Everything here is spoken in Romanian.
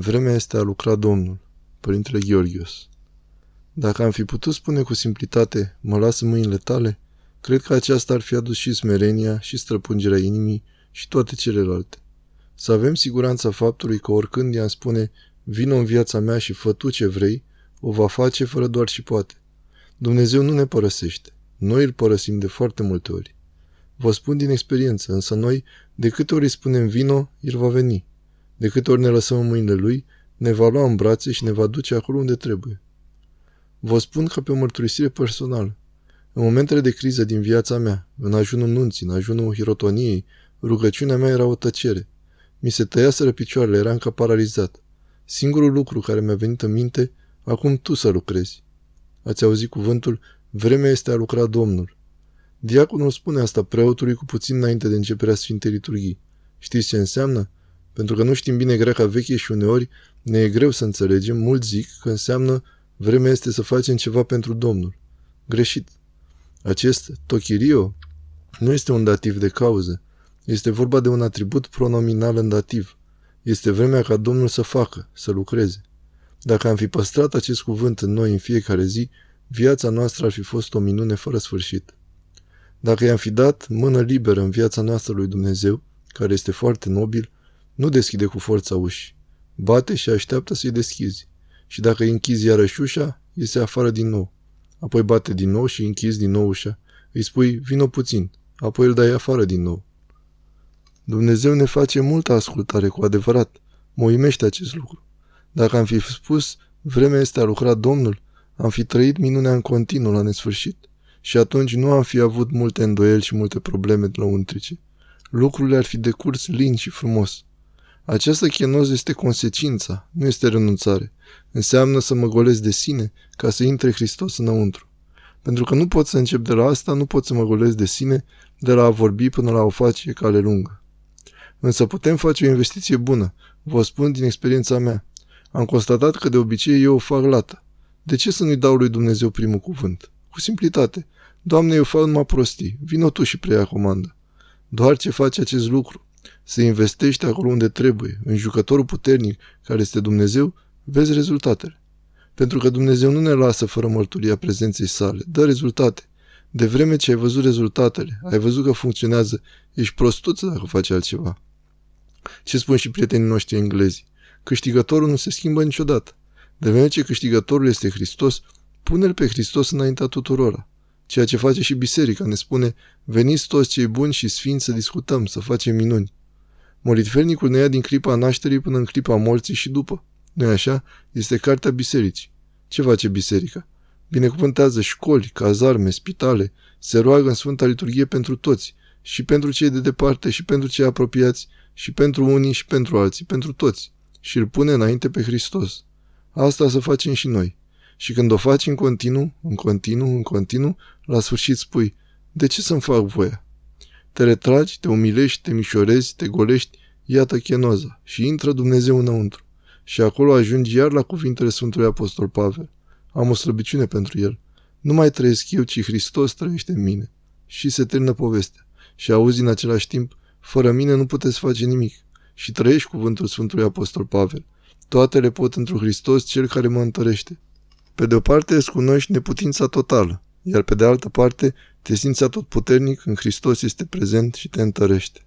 Vremea este a lucra Domnul, Părintele Gheorghios. Dacă am fi putut spune cu simplitate, mă las în mâinile tale, cred că aceasta ar fi adus și smerenia și străpungerea inimii și toate celelalte. Să avem siguranța faptului că oricând i-am spune, vino în viața mea și fă tu ce vrei, o va face fără doar și poate. Dumnezeu nu ne părăsește. Noi îl părăsim de foarte multe ori. Vă spun din experiență, însă noi, de câte ori îi spunem vino, el va veni. De câte ori ne lăsăm în mâinile lui, ne va lua în brațe și ne va duce acolo unde trebuie. Vă spun ca pe o mărturisire personală. În momentele de criză din viața mea, în ajunul nunții, în ajunul hirotoniei, rugăciunea mea era o tăcere. Mi se tăiaseră picioarele, eram ca paralizat. Singurul lucru care mi-a venit în minte, acum tu să lucrezi. Ați auzit cuvântul, vremea este a lucra Domnul. Diaconul spune asta preotului cu puțin înainte de începerea Sfintei Liturghii. Știți ce înseamnă? Pentru că nu știm bine greaca veche și uneori ne e greu să înțelegem, mulți zic că înseamnă vremea este să facem ceva pentru Domnul. Greșit. Acest tochirio nu este un dativ de cauză. Este vorba de un atribut pronominal în dativ. Este vremea ca Domnul să facă, să lucreze. Dacă am fi păstrat acest cuvânt în noi în fiecare zi, viața noastră ar fi fost o minune fără sfârșit. Dacă i-am fi dat mână liberă în viața noastră lui Dumnezeu, care este foarte nobil, nu deschide cu forța uși. Bate și așteaptă să-i deschizi. Și dacă îi închizi iarăși ușa, iese afară din nou. Apoi bate din nou și închizi din nou ușa. Îi spui, vino puțin. Apoi îl dai afară din nou. Dumnezeu ne face multă ascultare cu adevărat. Mă uimește acest lucru. Dacă am fi spus, vremea este a lucra Domnul, am fi trăit minunea în continuu la nesfârșit. Și atunci nu am fi avut multe îndoieli și multe probleme lăuntrice. Lucrurile ar fi decurs lin și frumos. Această chenoză este consecința, nu este renunțare. Înseamnă să mă golesc de sine ca să intre Hristos înăuntru. Pentru că nu pot să încep de la asta, nu pot să mă golesc de sine, de la a vorbi până la a o face cale lungă. Însă putem face o investiție bună, vă spun din experiența mea. Am constatat că de obicei eu o fac lată. De ce să nu-i dau lui Dumnezeu primul cuvânt? Cu simplitate. Doamne, eu fac numai prostii. Vino tu și preia comanda. Doar ce face acest lucru, să investești acolo unde trebuie, în jucătorul puternic care este Dumnezeu, vezi rezultatele. Pentru că Dumnezeu nu ne lasă fără mărturia prezenței sale, dă rezultate. De vreme ce ai văzut rezultatele, ai văzut că funcționează, ești prostuță dacă faci altceva. Ce spun și prietenii noștri englezi? Câștigătorul nu se schimbă niciodată. De vreme ce câștigătorul este Hristos, pune-L pe Hristos înaintea tuturora. Ceea ce face și biserica ne spune, veniți toți cei buni și sfinți să discutăm, să facem minuni. Molitfernicul ne ia din clipa nașterii până în clipa morții și după. nu așa? Este cartea bisericii. Ce face biserica? Binecuvântează școli, cazarme, spitale, se roagă în Sfânta Liturghie pentru toți, și pentru cei de departe, și pentru cei apropiați, și pentru unii, și pentru alții, pentru toți, și îl pune înainte pe Hristos. Asta să facem și noi. Și când o faci în continuu, în continuu, în continuu, la sfârșit spui, de ce să-mi fac voia? Te retragi, te umilești, te mișorezi, te golești, iată chenoza și intră Dumnezeu înăuntru. Și acolo ajungi iar la cuvintele Sfântului Apostol Pavel. Am o slăbiciune pentru el. Nu mai trăiesc eu, ci Hristos trăiește în mine. Și se termină povestea. Și auzi în același timp, fără mine nu puteți face nimic. Și trăiești cuvântul Sfântului Apostol Pavel. Toate le pot într Hristos, cel care mă întărește. Pe de o parte îți cunoști neputința totală, iar pe de altă parte te simți tot puternic când Hristos este prezent și te întărește.